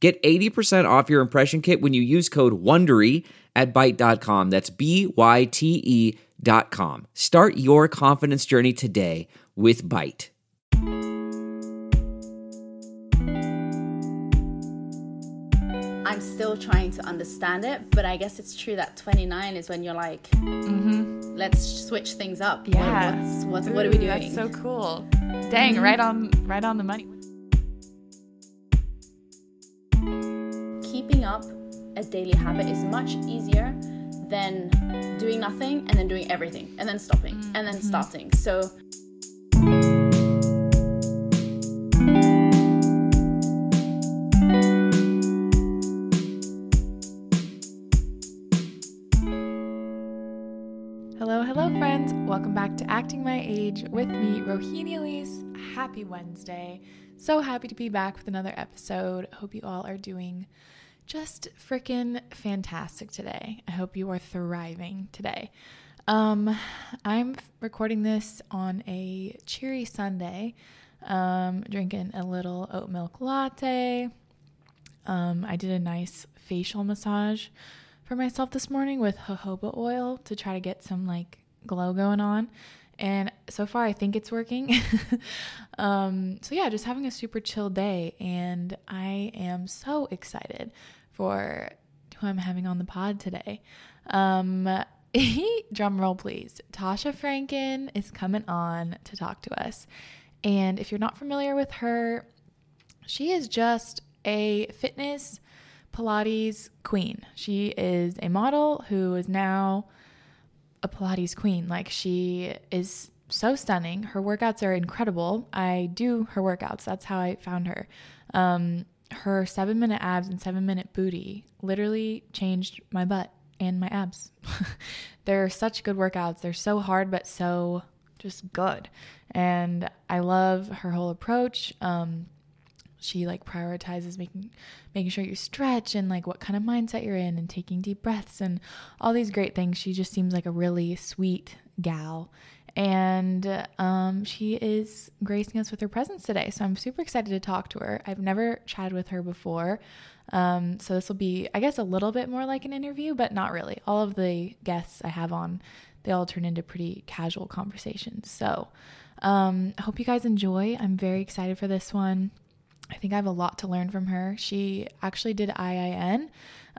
Get 80% off your impression kit when you use code WONDERY at Byte.com. That's B-Y-T-E dot com. Start your confidence journey today with Byte. I'm still trying to understand it, but I guess it's true that 29 is when you're like, mm-hmm. let's switch things up. What- Yeah. What's, what's, what are we Ooh, doing? That's so cool. Dang, right on right on the money. Keeping up a daily habit is much easier than doing nothing and then doing everything and then stopping and then mm-hmm. starting. So Hello, hello friends. Welcome back to Acting My Age with me, Rohini Elise. Happy Wednesday. So happy to be back with another episode. Hope you all are doing just freaking fantastic today. I hope you are thriving today. Um, I'm recording this on a cheery Sunday, um, drinking a little oat milk latte. Um, I did a nice facial massage for myself this morning with jojoba oil to try to get some like glow going on. And so far, I think it's working. um, so, yeah, just having a super chill day. And I am so excited for who I'm having on the pod today. Um, drum roll, please. Tasha Franken is coming on to talk to us. And if you're not familiar with her, she is just a fitness Pilates queen. She is a model who is now a Pilates queen. Like she is so stunning. Her workouts are incredible. I do her workouts. That's how I found her. Um, her seven minute abs and seven minute booty literally changed my butt and my abs. They're such good workouts. They're so hard, but so just good. And I love her whole approach. Um, she like prioritizes making making sure you stretch and like what kind of mindset you're in and taking deep breaths and all these great things she just seems like a really sweet gal and um, she is gracing us with her presence today so i'm super excited to talk to her i've never chatted with her before um, so this will be i guess a little bit more like an interview but not really all of the guests i have on they all turn into pretty casual conversations so um, i hope you guys enjoy i'm very excited for this one I think I have a lot to learn from her. She actually did IIN,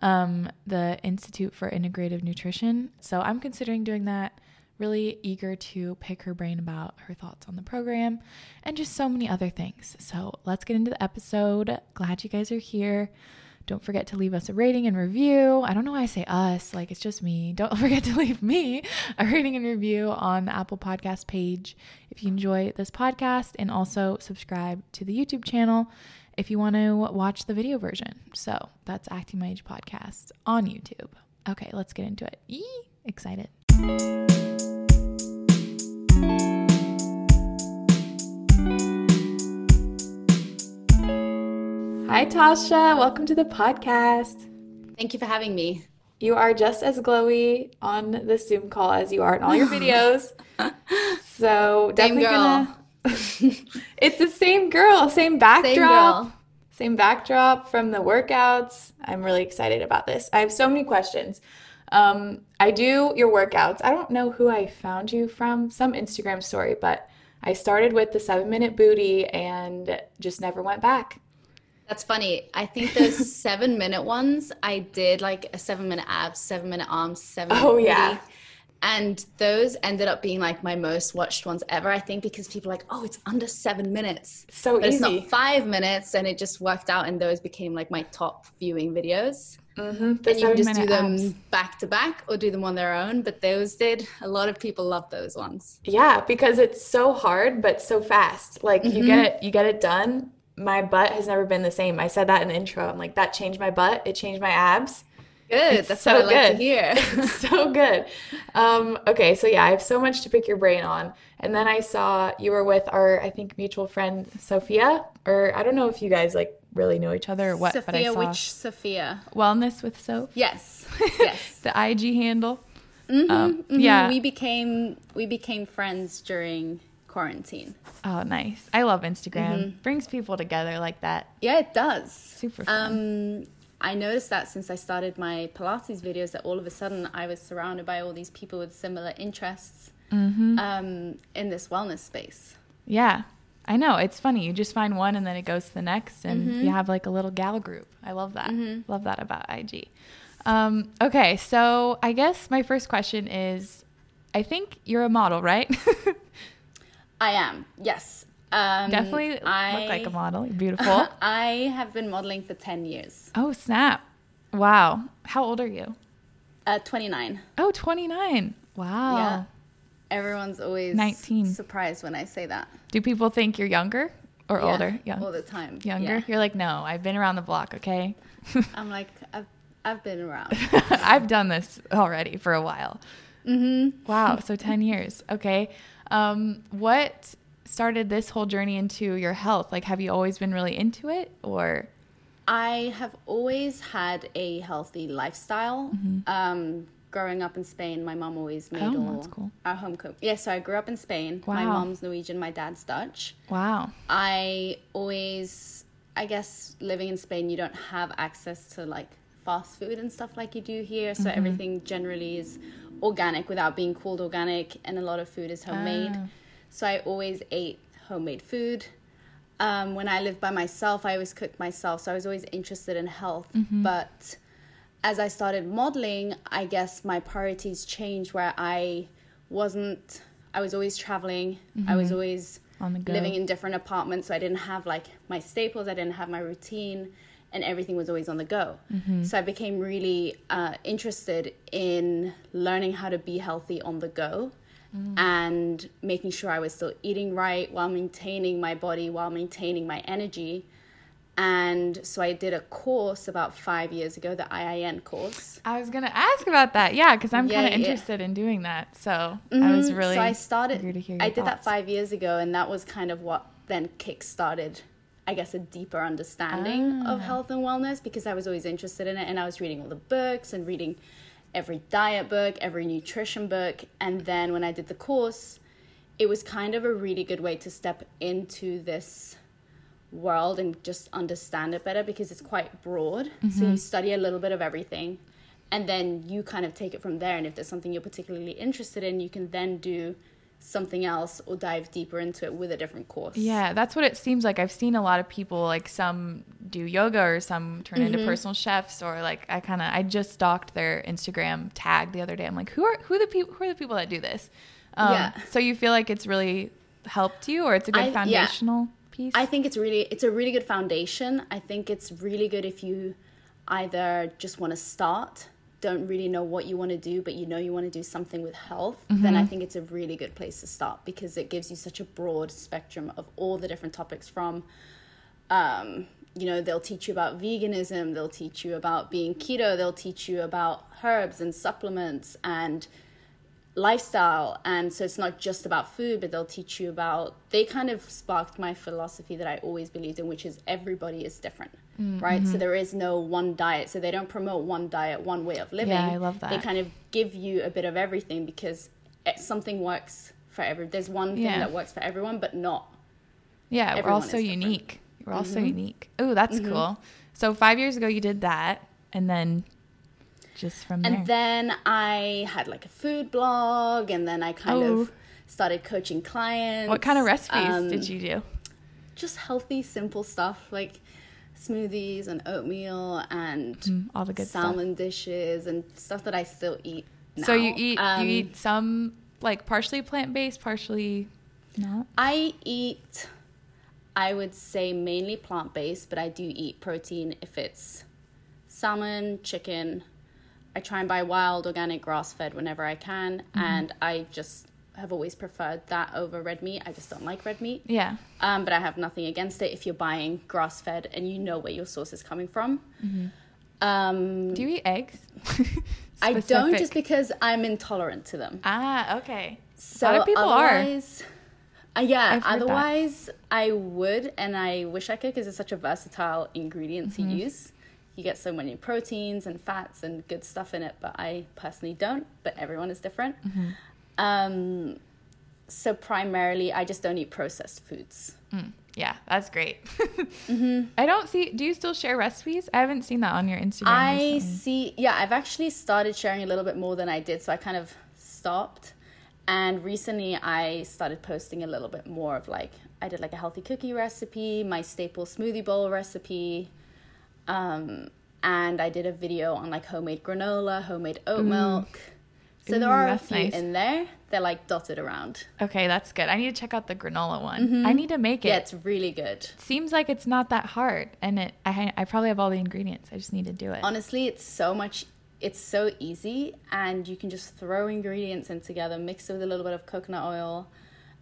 um, the Institute for Integrative Nutrition. So I'm considering doing that. Really eager to pick her brain about her thoughts on the program and just so many other things. So let's get into the episode. Glad you guys are here. Don't forget to leave us a rating and review. I don't know why I say us, like it's just me. Don't forget to leave me a rating and review on the Apple Podcast page if you enjoy this podcast, and also subscribe to the YouTube channel if you want to watch the video version. So that's Acting My Age Podcast on YouTube. Okay, let's get into it. Yee, excited. Hi, Tasha. Welcome to the podcast. Thank you for having me. You are just as glowy on the Zoom call as you are in all your videos. so definitely girl. gonna. it's the same girl, same backdrop, Same same backdrop from the workouts. I'm really excited about this. I have so many questions. Um, I do your workouts. I don't know who I found you from, some Instagram story, but I started with the seven minute booty and just never went back. That's funny. I think those seven minute ones, I did like a seven minute abs, seven minute arms, seven minute Oh, yeah. And those ended up being like my most watched ones ever, I think, because people are like, oh, it's under seven minutes. So But it's easy. not five minutes. And it just worked out. And those became like my top viewing videos. Mm-hmm. And you can just do them back to back or do them on their own. But those did. A lot of people love those ones. Yeah, because it's so hard but so fast. Like you get it you get it done my butt has never been the same. I said that in the intro. I'm like, that changed my butt. It changed my abs. Good. It's That's so what I like good. to hear. So good. Um, okay, so yeah, I have so much to pick your brain on. And then I saw you were with our, I think, mutual friend Sophia, or I don't know if you guys like really know each other or what, but I Sophia, saw which Sophia? Wellness with Soph, Yes. Yes. the IG handle. Mhm, Um, mhm. yeah. We became we became friends during quarantine. Oh, nice. I love Instagram. Mm-hmm. Brings people together like that. Yeah, it does. Super fun. Um, I noticed that since I started my Pilates videos, that all of a sudden I was surrounded by all these people with similar interests Mm-hmm. um, in this wellness space. Yeah. I know. It's funny. You just find one and then it goes to the next and Mm-hmm. you have like a little gal group. I love that. Love that about IG. Um, okay. So I guess my first question is I think you're a model, right? I am, yes. Um, Definitely I, look like a model. You're beautiful. I have been modeling for 10 years. oh, snap. Wow. How old are you? Uh, 29. Oh, 29. Wow. Yeah. Everyone's always 19. surprised when I say that. Do people think you're younger or Yeah, older? Young. All the time. Younger? Yeah. You're like, no, I've been around the block, okay? I'm like, I've, I've been around. I've done this already for a while. mm-hmm. Wow, so 10 years. Okay. Um, what started this whole journey into your health? Like, have you always been really into it or? I have always had a healthy lifestyle. Um, growing up in Spain, my mom always made Mm-hmm. Oh, all cool. our home cook. Yeah, so I grew up in Spain. Wow. My mom's Norwegian, my dad's Dutch. Wow. I always, I guess, living in Spain, you don't have access to like fast food and stuff like you do here. Mm-hmm. So everything generally is organic without being called organic, and a lot of food is homemade. Ah. So I always ate homemade food. Um, when I lived by myself, I always cooked myself. So I was always interested in health. Mm-hmm. But as I started modeling, I guess my priorities changed where I wasn't, I was always traveling. I was always Mm-hmm. On the go. living in different apartments. So I didn't have like my staples, I didn't have my routine, and everything was always on the go. Mm-hmm. So I became really uh, interested in learning how to be healthy on the go. Mm. And making sure I was still eating right while maintaining my body, while maintaining my energy. And so I did a course about five years ago, the IIN course. I was going to ask about that. Yeah, because I'm Yeah, kind of yeah. interested in doing that. So I was really. So I started. eager to hear I your did that five years ago, and that was kind of what then kick-started, I guess, a deeper understanding Ah. of health and wellness because I was always interested in it, and I was reading all the books and reading every diet book, every nutrition book, and then when I did the course, it was kind of a really good way to step into this world and just understand it better because it's quite broad. So you study a little bit of everything and then you kind of take it from there. And if there's something you're particularly interested in, you can then do something else or dive deeper into it with a different course. Yeah, that's what it seems like. I've seen a lot of people like some do yoga or some turn Mm-hmm. into personal chefs or like I kind of I just stalked their Instagram tag the other day. I'm like, who are who are the people who are the people that do this? Um, Yeah. So you feel like it's really helped you, or it's a good I- yeah. Piece? I think it's really it's a really good foundation. I think it's really good if you either just want to start, don't really know what you want to do, but you know you want to do something with health, then I think it's a really good place to start because it gives you such a broad spectrum of all the different topics from um, you know, they'll teach you about veganism, they'll teach you about being keto, they'll teach you about herbs and supplements and lifestyle. And so it's not just about food, but they'll teach you about, they kind of sparked my philosophy that I always believed in, which is everybody is different, mm, right? So mm-hmm. there is no one diet. So they don't promote one diet, one way of living. yeah, I love that They kind of give you a bit of everything because it, something works for every, there's one thing Yeah. that works for everyone, but not yeah, we're all so different. unique. We're all so mm-hmm. unique. Oh, that's mm-hmm. cool. So five years ago you did that, and then just from there. And then I had like a food blog, and then I kind Oh. of started coaching clients. what kind of recipes Um, did you do? Just healthy, simple stuff like smoothies and oatmeal and Mm, all the good stuff. salmon dishes and stuff that I still eat. Now. So you eat Um, you eat some like partially plant based, partially not. I eat, I would say mainly plant based, but I do eat protein if it's salmon, chicken. I try and buy wild, organic, grass fed whenever I can, Mm-hmm. and I just have always preferred that over red meat. I just don't like red meat. Yeah. Um, but I have nothing against it if you're buying grass fed and you know where your source is coming from. Um, Do you eat eggs? I don't just because I'm intolerant to them. Ah, okay. So a lot of people are. otherwise, Uh, yeah, I've that. otherwise I would, and I wish I could because it's such a versatile ingredient Mm-hmm. to use. You get so many proteins and fats and good stuff in it, but I personally don't. But everyone is different. Mm-hmm. Um, so primarily, I just don't eat processed foods. Yeah, that's great. Mm-hmm. I don't see. Do you still share recipes? I haven't seen that on your Instagram. I see. Yeah, I've actually started sharing a little bit more than I did, so I kind of stopped. And recently, I started posting a little bit more of like I did like a healthy cookie recipe, my staple smoothie bowl recipe, um, and I did a video on like homemade granola, homemade oat milk. So there are a few nice. in there. They're like dotted around. Okay, that's good. I need to check out the granola one. I need to make it. Mm-hmm. Yeah, it's really good. Seems like it's not that hard, and it. I I probably have all the ingredients. I just need to do it. honestly it's so much it's so easy and you can just throw ingredients in together mix it with a little bit of coconut oil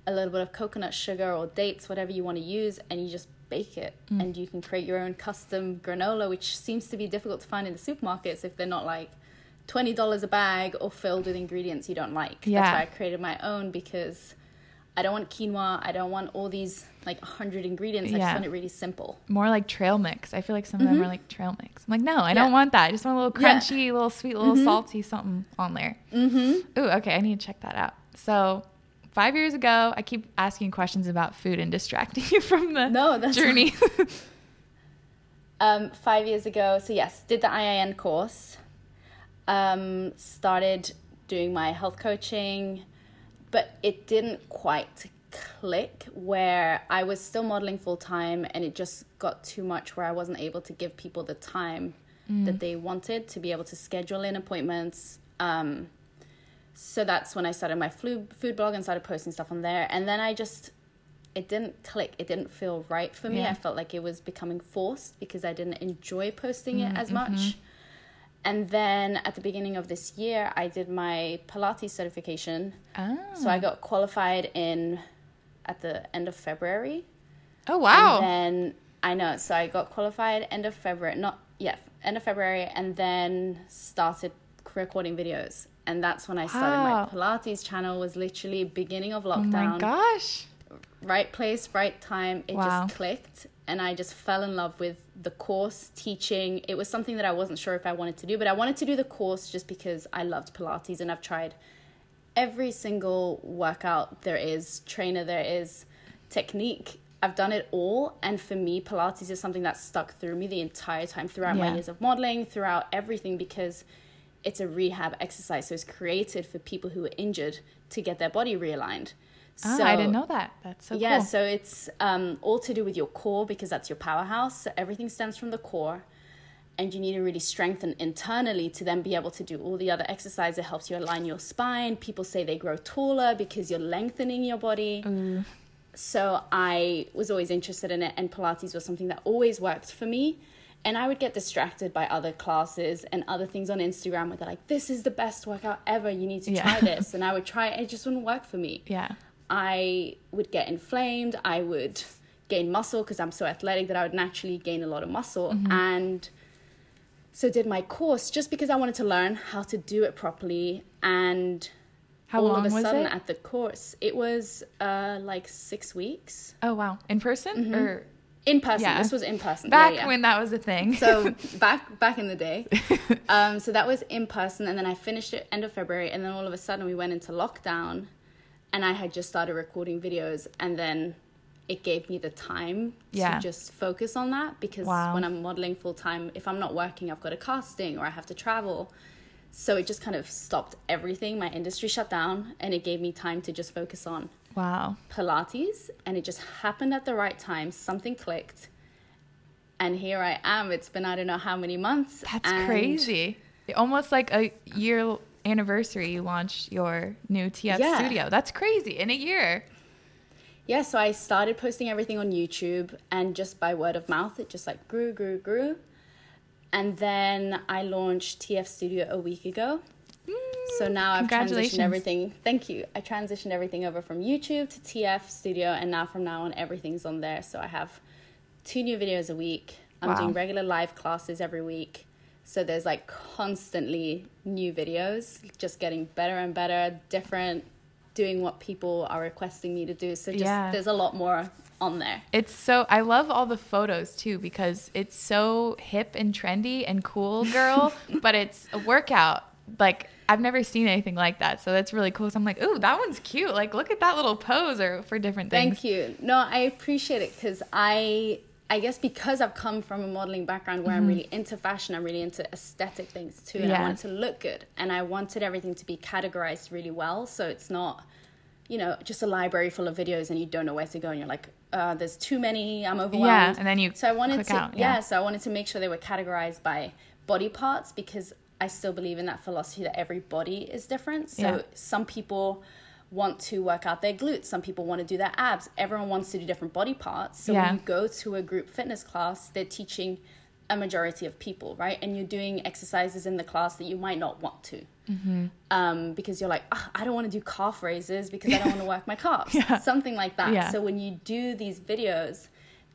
a little bit of coconut sugar or dates whatever you want to use and you just bake it Mm. and you can create your own custom granola which seems to be difficult to find in the supermarkets if they're not like $20 a bag or filled with ingredients you don't like Yeah. that's why i created my own because i don't want quinoa i don't want all these like 100 ingredients i Yeah. just want it really simple More like trail mix. I feel like some of them are like trail mix. I'm like, no, I Mm-hmm. Yeah. don't want that. I just want a little Yeah. crunchy, little sweet, little salty something on there. Mm-hmm. Ooh, okay. I need to check that out. So, five years ago, I keep asking questions about food and distracting you from the No, that's journey. um, five years ago. So yes, did the IIN course. Um, started doing my health coaching, but it didn't quite click where I was still modeling full time, and it just got too much where I wasn't able to give people the time that they wanted to be able to schedule in appointments. Um, so that's when I started my flu, food blog and started posting stuff on there. And then I just, it didn't click. It didn't feel right for me. Yeah. I felt like it was becoming forced because I didn't enjoy posting it as mm-hmm. much. And then at the beginning of this year, I did my Pilates certification. oh. So I ah. got qualified in at the end of February. oh, wow. And then I know, so I got qualified end of February, not yeah, end of February, and then started recording videos. And that's when I started Wow. my Pilates channel. Was literally beginning of lockdown. oh my gosh. Right place, right time. It Wow. just clicked, and I just fell in love with the course teaching. It was something that I wasn't sure if I wanted to do, but I wanted to do the course just because I loved Pilates, and I've tried every single workout there is, trainer there is, technique. I've done it all, and for me, Pilates is something that stuck through me the entire time throughout my years of modeling, throughout everything, because it's a rehab exercise. So it's created for people who are injured to get their body realigned. Oh, so, I didn't know that. That's so yeah, cool. so it's um, all to do with your core because that's your powerhouse. So everything stems from the core. And you need to really strengthen internally to then be able to do all the other exercises. It helps you align your spine. People say they grow taller because you're lengthening your body. So I was always interested in it, and Pilates was something that always worked for me. And I would get distracted by other classes and other things on Instagram where they're like, this is the best workout ever. You need to Yeah. try this. And I would try it, it just wouldn't work for me. yeah. I would get inflamed. I would gain muscle because I'm so athletic that I would naturally gain a lot of muscle. Mm-hmm. And so did my course just because I wanted to learn how to do it properly. And How all long of a was sudden it? at the course, it was uh, like six weeks Oh, wow. In person or in person. Yeah. This was in person. back yeah, yeah. when that was a thing? so back back in the day um, so that was in person and then i finished it end of february and then all of a sudden we went into lockdown and i had just started recording videos and then it gave me the time Yeah. to just focus on that because Wow. when i'm modeling full time if i'm not working i've got a casting or i have to travel so it just kind of stopped everything my industry shut down and it gave me time to just focus on wow. Pilates, and it just happened at the right time. Something clicked, and here I am. It's been I don't know how many months. That's crazy. Almost like a year anniversary you launched your new TF Yeah. studio. That's crazy. In a year. Yeah, so I started posting everything on YouTube, and just by word of mouth, it just like grew, grew, grew. And then I launched TF Studio a week ago. So now I've transitioned everything. Thank you. I transitioned everything over from YouTube to TF Studio, and now from now on, everything's on there. So I have two new videos a week. I'm Wow. doing regular live classes every week. So there's like constantly new videos, just getting better and better, different, doing what people are requesting me to do. So just Yeah. there's a lot more on there. It's so I love all the photos too because it's so hip and trendy and cool, girl. but it's a workout. Like I've never seen anything like that, so that's really cool. So I'm like, ooh, that one's cute. Like look at that little pose or for different things. Thank you. No, I appreciate it because I, I guess because I've come from a modeling background where I'm really into fashion, I'm really into aesthetic things too, and Yeah. I want it to look good, and I wanted everything to be categorized really well, so it's not, you know, just a library full of videos and you don't know where to go, and you're like, uh, there's too many, I'm overwhelmed. Yeah, and then you So I wanted to, out, yeah. yeah. So I wanted to make sure they were categorized by body parts because I still believe in that philosophy that every body is different. So Yeah. some people want to work out their glutes, some people want to do their abs. Everyone wants to do different body parts. So Yeah. when you go to a group fitness class, they're teaching a majority of people, right? And you're doing exercises in the class that you might not want to. Mm-hmm. Um, because you're like, "Ah, I don't want to do calf raises because I don't want to work my calves. Yeah. Something like that. So when you do these videos,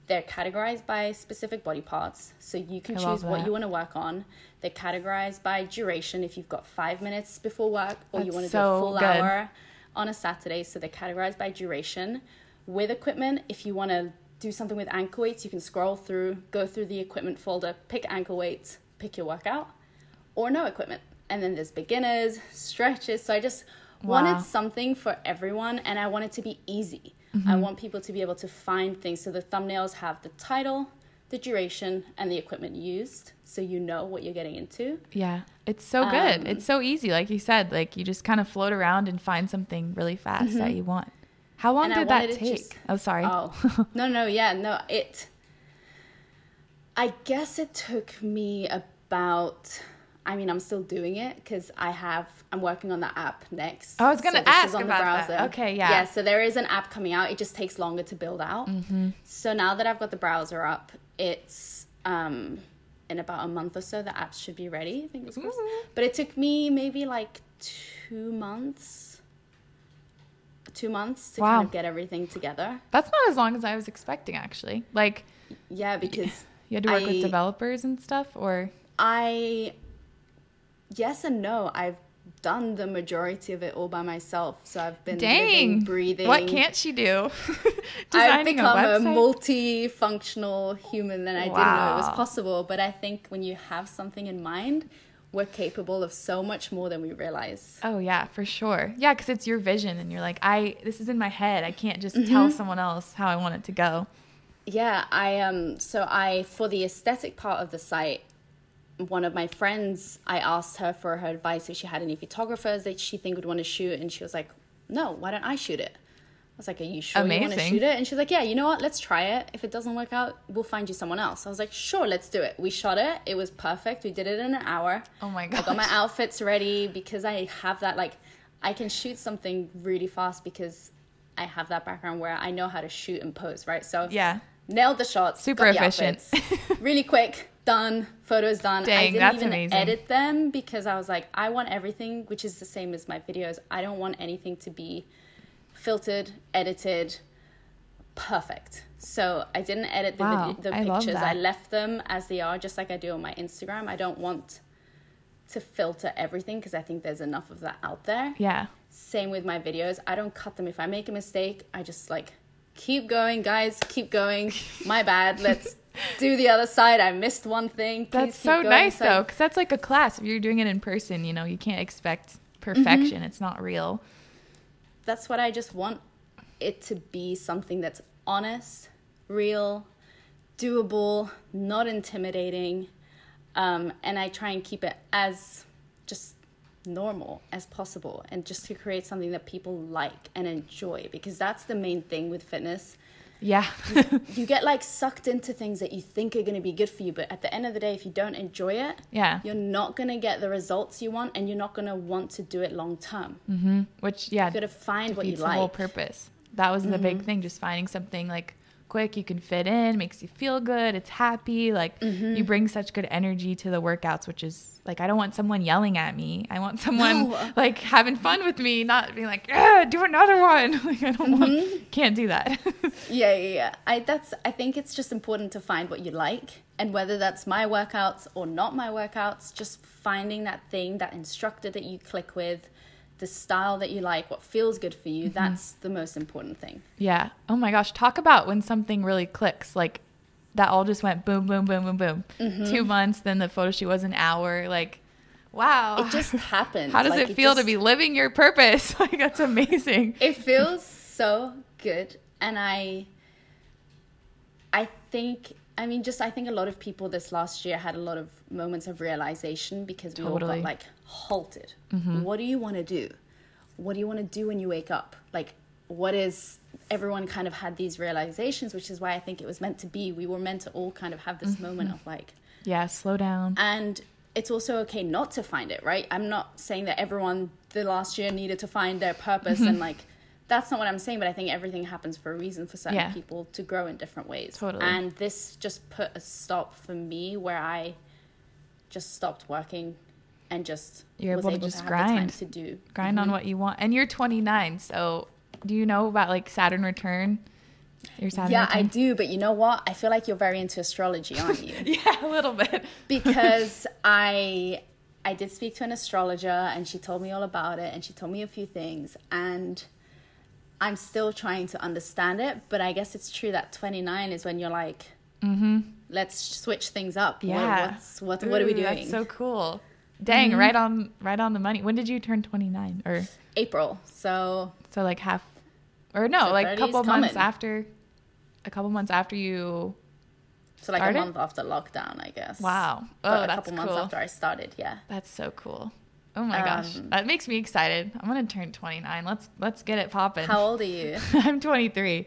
they're categorized by specific body parts. So you can I choose what you want to work on. They're categorized by duration if you've got five minutes before work or you want to so do a full good. hour on a Saturday. So they're categorized by duration. With equipment, if you want to do something with ankle weights, you can scroll through, go through the equipment folder, pick ankle weights, pick your workout, or no equipment. And then there's beginners, stretches. So I just Wow. wanted something for everyone and I want it to be easy. I want people to be able to find things. So the thumbnails have the title, the duration, and the equipment used. So you know what you're getting into. Yeah, it's so good. Um, it's so easy, like you said. Like you just kind of float around and find something really fast that you want. How long Mm-hmm. And did that take? just- oh, sorry. Oh, no, no, yeah, no, it. I guess it took me about. I mean, I'm still doing it because I have. I'm working on the app next. I was gonna So ask on the about that. Okay, yeah. Yeah, so there is an app coming out. It just takes longer to build out. Mm-hmm. So now that I've got the browser up, it's um, in about a month or so. The app should be ready. Fingers crossed. But it took me maybe like two months. Two months to Wow. kind of get everything together. That's not as long as I was expecting, actually. Like Yeah, because you had to work I- with developers and stuff, or I, yes and no. I've done the majority of it all by myself. So I've been dang, living, breathing. What can't she do? I've Designing become a, website? multifunctional human than I didn't know it was possible. But I think when you have something in mind, we're capable of so much more than we realize. Oh yeah, for sure. Yeah, because it's your vision, and you're like, I this is in my head. I can't just Mm-hmm. tell someone else how I want it to go. Yeah, I um so I for the aesthetic part of the site, one of my friends, I asked her for her advice if she had any photographers that she think would want to shoot and she was like, "No, why don't I shoot it?" I was like, "Are you sure you want to shoot it?" And she's like, "Yeah, you know what? Let's try it. If it doesn't work out, we'll find you someone else." I was like, "Sure, let's do it." We shot it. It was perfect. We did it in an hour. Oh my god! I got my outfits ready because I have that like I can shoot something really fast because I have that background where I know how to shoot and pose, right? So Yeah. nailed the shots, Super efficient. outfits. really quick, done, photos done. I didn't even amazing. edit them because I was like, I want everything, which is the same as my videos. I don't want anything to be filtered, edited, perfect. So I didn't edit the, Wow, the I pictures. I left them as they are, just like I do on my Instagram. I don't want to filter everything because I think there's enough of that out there. Yeah. Same with my videos. I don't cut them. If I make a mistake, I just like keep going, guys, keep going. My bad. Let's do the other side. I missed one thing. Please That's so nice though, because that's like a class. If you're doing it in person, you know, you can't expect perfection. Mm-hmm. It's not real. That's what I just want it to be something that's honest, real, doable, not intimidating. Um, and I try and keep it as just normal as possible and just to create something that people like and enjoy because that's the main thing with fitness. Yeah. you get like sucked into things that you think are going to be good for you but at the end of the day if you don't enjoy it Yeah. you're not going to get the results you want and you're not going to want to do it long term Which yeah, you got to find what you defeats the whole Mm-hmm. purpose. That was the big thing, just finding something like quick, you can fit in, makes you feel good, it's happy. Like Mm-hmm. you bring such good energy to the workouts, which is like I don't want someone yelling at me. I want someone No. like having fun with me, not being like, do another one. Like I don't Mm-hmm. want can't do that. Yeah, yeah, yeah. I that's I think it's just important to find what you like and whether that's my workouts or not my workouts, just finding that thing, that instructor that you click with, the style that you like, what feels good for you, that's the most important thing. Yeah. Oh my gosh. Talk about when something really clicks. Like that all just went boom, boom, boom, boom, boom. Mm-hmm. Two months, then the photo shoot was an hour. Like, wow. It just happened. How does Like, it feel to just- be living your purpose? Like that's amazing. it feels so good and i i think i mean just i think a lot of people this last year had a lot of moments of realization because we all got like halted. Mm-hmm. What do you want to do? What do you want to do when you wake up? Like what is everyone kind of had these realizations which is why i think it was meant to be. We were meant to all kind of have this mm-hmm. moment of like Yeah, slow down. and it's also okay not to find it right? I'm not saying that everyone the last year needed to find their purpose mm-hmm. and like that's not what i'm saying but i think everything happens for a reason for certain Yeah. people to grow in different ways Totally. and this just put a stop for me where i just stopped working and just You're was able to just time grind. to do Grind on mm-hmm. what you want. And you're 29, so do you know about like Saturn return? Your Saturn yeah i do but you know what i feel like you're very into astrology aren't you Yeah, a little bit. because I I did speak to an astrologer and she told me all about it and she told me a few things and I'm still trying to understand it, but I guess it's true that 29 is when you're like, let's switch things up. What- Yeah. what's, what, what are we Ooh, doing? That's so cool. Dang, Mm-hmm. right on right on the money. When did you turn 29 or April. So so like half or no, So like a 30's couple months after a couple months after you so like Started? a month after lockdown, I guess. Wow. Oh, But Oh, a that's couple months after I started, yeah. That's so cool. Oh my gosh. Um, That makes me excited. I'm going to turn 29. Let's let's get it popping. How old are you? I'm 23.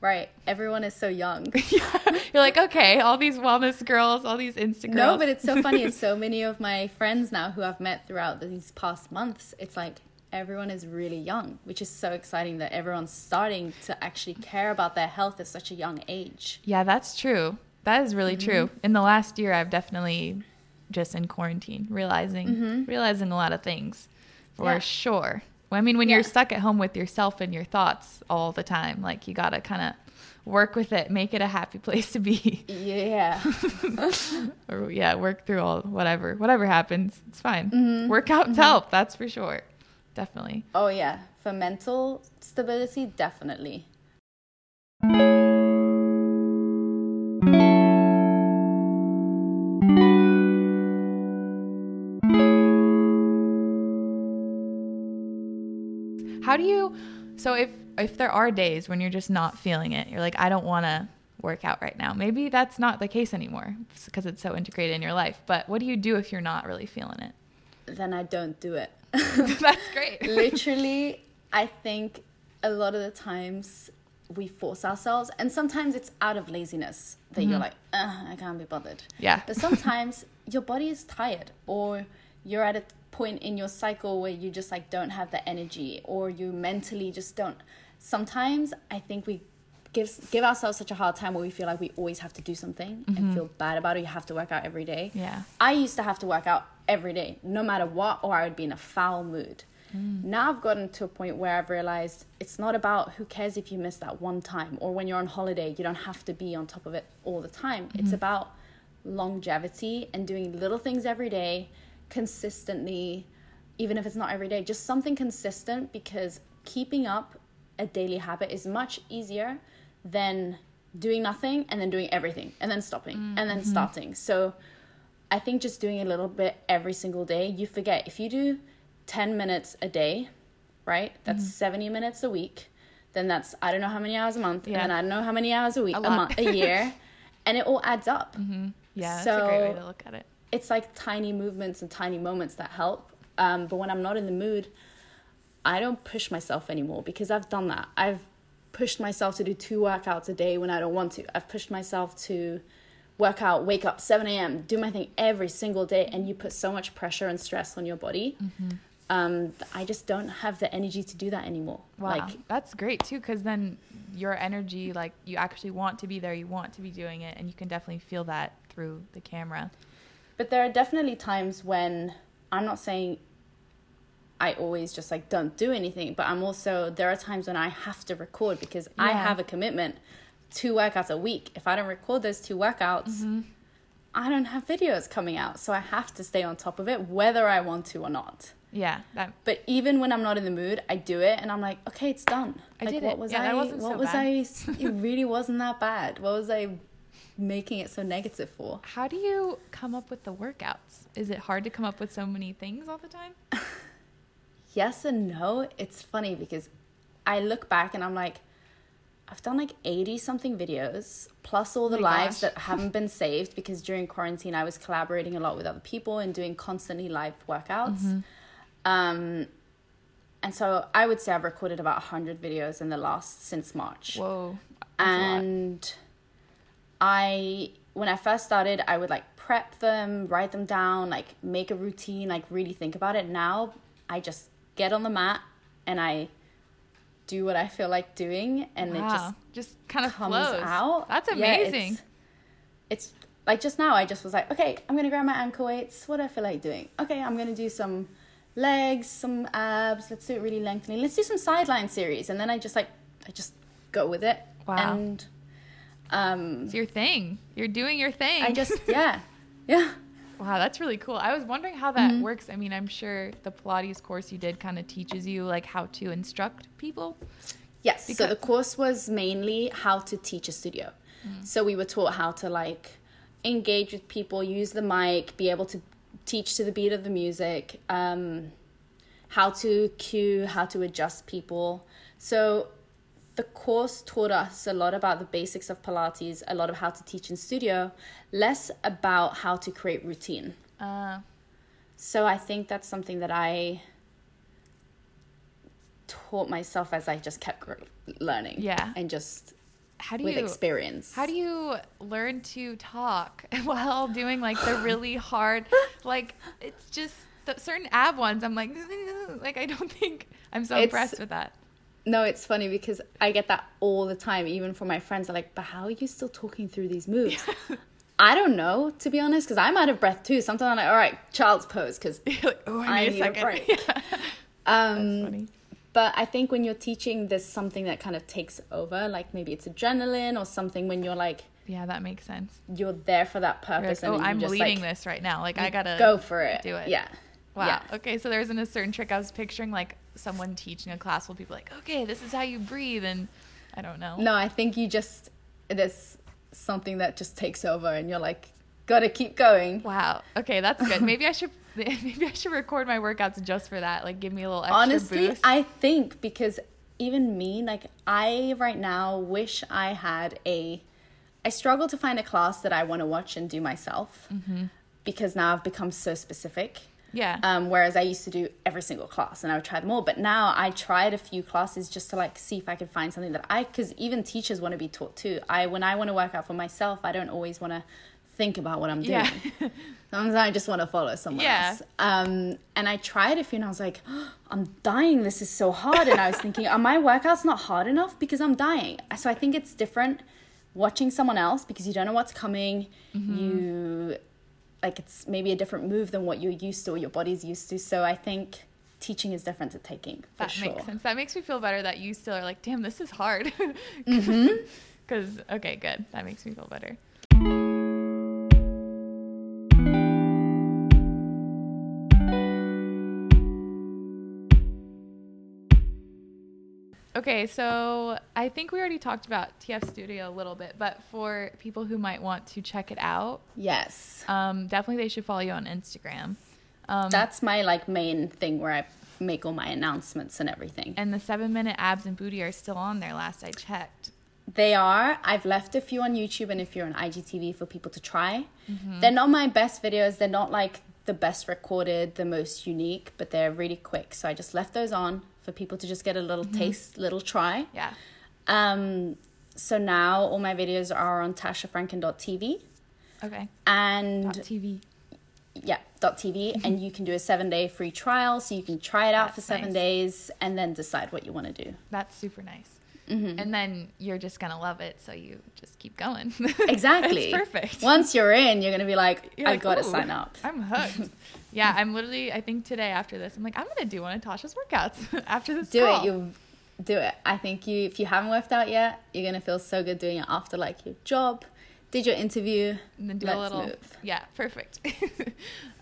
right. Everyone is so young. You're like, "Okay, all these wellness girls, all these Instagrams." No, but it's so funny. It's so many of my friends now who I've met throughout these past months. It's like everyone is really young, which is so exciting that everyone's starting to actually care about their health at such a young age. Yeah, that's true. That is really true. Mm-hmm. In the last year, I've definitely just in quarantine realizing realizing a lot of things for Mm-hmm. Yeah. sure. Well, I mean, when you're stuck at home with yourself and your thoughts all the time, like you got to kind of work with it, make it a happy place to be. Yeah. or yeah, work through all whatever, whatever happens. It's fine. Mm-hmm. Workouts help, that's for sure. Definitely. Oh, yeah. For mental stability, definitely. How do you so if if there are days when you're just not feeling it, you're like I don't want to work out right now. Maybe that's not the case anymore because it's so integrated in your life. But what do you do if you're not really feeling it? Then I don't do it. that's great. Literally, I think a lot of the times we force ourselves, and sometimes it's out of laziness that you're mm-hmm. like, I can't be bothered. Yeah. But sometimes your body is tired, or you're at a point in your cycle where you just like don't have the energy, or you mentally just don't. Sometimes I think we give give ourselves such a hard time where we feel like we always have to do something and mm-hmm. feel bad about it. You have to work out every day. Yeah. I used to have to work out every day, no matter what, or I would be in a foul mood. Mm. Now I've gotten to a point where I've realized it's not about who cares if you miss that one time, or when you're on holiday, you don't have to be on top of it all the time. It's mm-hmm. about longevity and doing little things every day, consistently, even if it's not every day, just something consistent because keeping up a daily habit is much easier than doing nothing and then doing everything and then stopping mm, and then mm-hmm. starting. So I think just doing a little bit every single day, you forget if you do 10 minutes a day, right? That's mm. 70 minutes a week. Then that's I don't know how many hours a month, Yeah. and then I don't know how many hours a week, A a, month, a year, and it all adds up. Mm-hmm. Yeah, that's a great way So- to look at it. It's like tiny movements and tiny moments that help. Um, but when I'm not in the mood, I don't push myself anymore because I've done that. I've pushed myself to do two workouts a day when I don't want to. I've pushed myself to work out, wake up 7 a.m., do my thing every single day, and you put so much pressure and stress on your body. Um, I just don't have the energy to do that anymore. Wow, Like, that's great too, because then your energy, like you actually want to be there, you want to be doing it, and you can definitely feel that through the camera. But there are definitely times when I'm not saying I always just like don't do anything, but I'm also there are times when I have to record because I have a commitment, two workouts a week. If I don't record those two workouts, mm-hmm. I don't have videos coming out, so I have to stay on top of it whether I want to or not. Yeah, that But even when I'm not in the mood, I do it, and I'm like, okay, it's done. I like, did what it. Was Yeah, I, that wasn't what so was bad. I? It really wasn't that bad. What was I making it so negative for? How do you come up with the workouts? Is it hard to come up with so many things all the time? Yes and no. It's funny because I look back and I'm like, I've done like 80 something videos, plus all the Oh lives gosh. that haven't been saved because during quarantine I was collaborating a lot with other people and doing constantly live workouts. Mm-hmm. Um, and so I would say I've recorded about 100 videos in the last since March. Whoa. that's and I when I first started, I would like prep them, write them down, like make a routine, like really think about it. Now I just get on the mat and I do what I feel like doing, and it just just kind of comes flows. out. That's Yeah, amazing. it's, it's like just now, I just was like, okay, I'm gonna grab my ankle weights. What do I feel like doing? Okay, I'm gonna do some legs, some abs. Let's do it really lengthening. Let's do some sideline series, and then I just like I just go with it. Wow. And um, it's your thing. You're doing your thing. I just yeah, yeah. Wow, that's really cool. I was wondering how that Mm-hmm. works. I mean, I'm sure the Pilates course you did kind of teaches you like how to instruct people. Yes. so the course was mainly how to teach a studio. So we were taught how to like engage with people, use the mic, be able to teach to the beat of the music, um, how to cue, how to adjust people. So the course taught us a lot about the basics of Pilates, a lot of how to teach in studio, less about how to create routine. Uh, So I think that's something that I taught myself as I just kept learning. Yeah. And just how do with you experience. How do you learn to talk while doing like the really hard like it's just the certain ab ones I'm like like I don't think I'm so It's- impressed with that. No, it's funny because I get that all the time, even from my friends. Are like, but how are you still talking through these moves? I don't know, to be honest, because I'm out of breath too. Sometimes I'm like, all right, child's pose, because like, oh, I I need, need a a break. Yeah. um, That's funny. But I think when you're teaching, there's something that kind of takes over. Like maybe it's adrenaline or something when you're like, Yeah, that makes sense. you're there for that purpose. like, oh, and I'm just, leading like, this right now. Like I gotta go for it. do it. Yeah. Wow. Yeah. Okay, so there isn't a certain trick. I was picturing like someone teaching a class will be like, okay, this is how you breathe, and I don't know. No, I think you just there's something that just takes over, and you're like, gotta keep going. Wow. Okay, that's good. Maybe I should maybe I should record my workouts just for that. Like, give me a little extra Honestly, boost. I think because even me, like I right now wish I had a. I struggle to find a class that I want to watch and do myself Mm-hmm. because now I've become so specific. Yeah. Um, whereas I used to do every single class and I would try them all. But now I tried a few classes just to like see if I could find something that I, because even teachers want to be taught too. I when I want to work out for myself, I don't always want to think about what I'm doing. Yeah. Sometimes I just want to follow someone Yeah. else. Um, and I tried a few and I was like, I'm dying. This is so hard. And I was thinking, are my workouts not hard enough because I'm dying? So I think it's different watching someone else because you don't know what's coming. Mm-hmm. You like it's maybe a different move than what you're used to or your body's used to. So I think teaching is different to taking that sure. makes sense. That makes me feel better that you still are like, damn, this is hard. Mm-hmm. Because okay, good. That makes me feel better. Okay, so I think we already talked about TF Studio a little bit, but for people who might want to check it out, Yes. um, definitely they should follow you on Instagram. Um, That's my like main thing where I make all my announcements and everything. and the seven minute abs and booty are still on there. Last I checked. They are. I've left a few on YouTube and a few on IGTV for people to try. Mm-hmm. They're not my best videos. They're not like the best recorded, the most unique, but they're really quick. So I just left those on for people to just get a little Mm-hmm. taste, little try. Yeah. Um, so now all my videos are on tashafranken.tv Okay. and Dot TV. yeah, dot .tv and you can do a 7-day free trial so you can try it out That's for 7 nice. days and then decide what you want to do. That's super nice. And then you're just gonna love it. So you just keep going. Exactly. it's perfect. Once you're in, you're gonna be like, You're I like, gotta sign up. I'm hooked. yeah, I'm literally. I think today after this, I'm like, I'm gonna do one of Tasha's workouts after this. Do call. it. You do it. I think you, if you haven't worked out yet, you're gonna feel so good doing it after like your job, did your interview. and then do Let's a little. move. Yeah, perfect.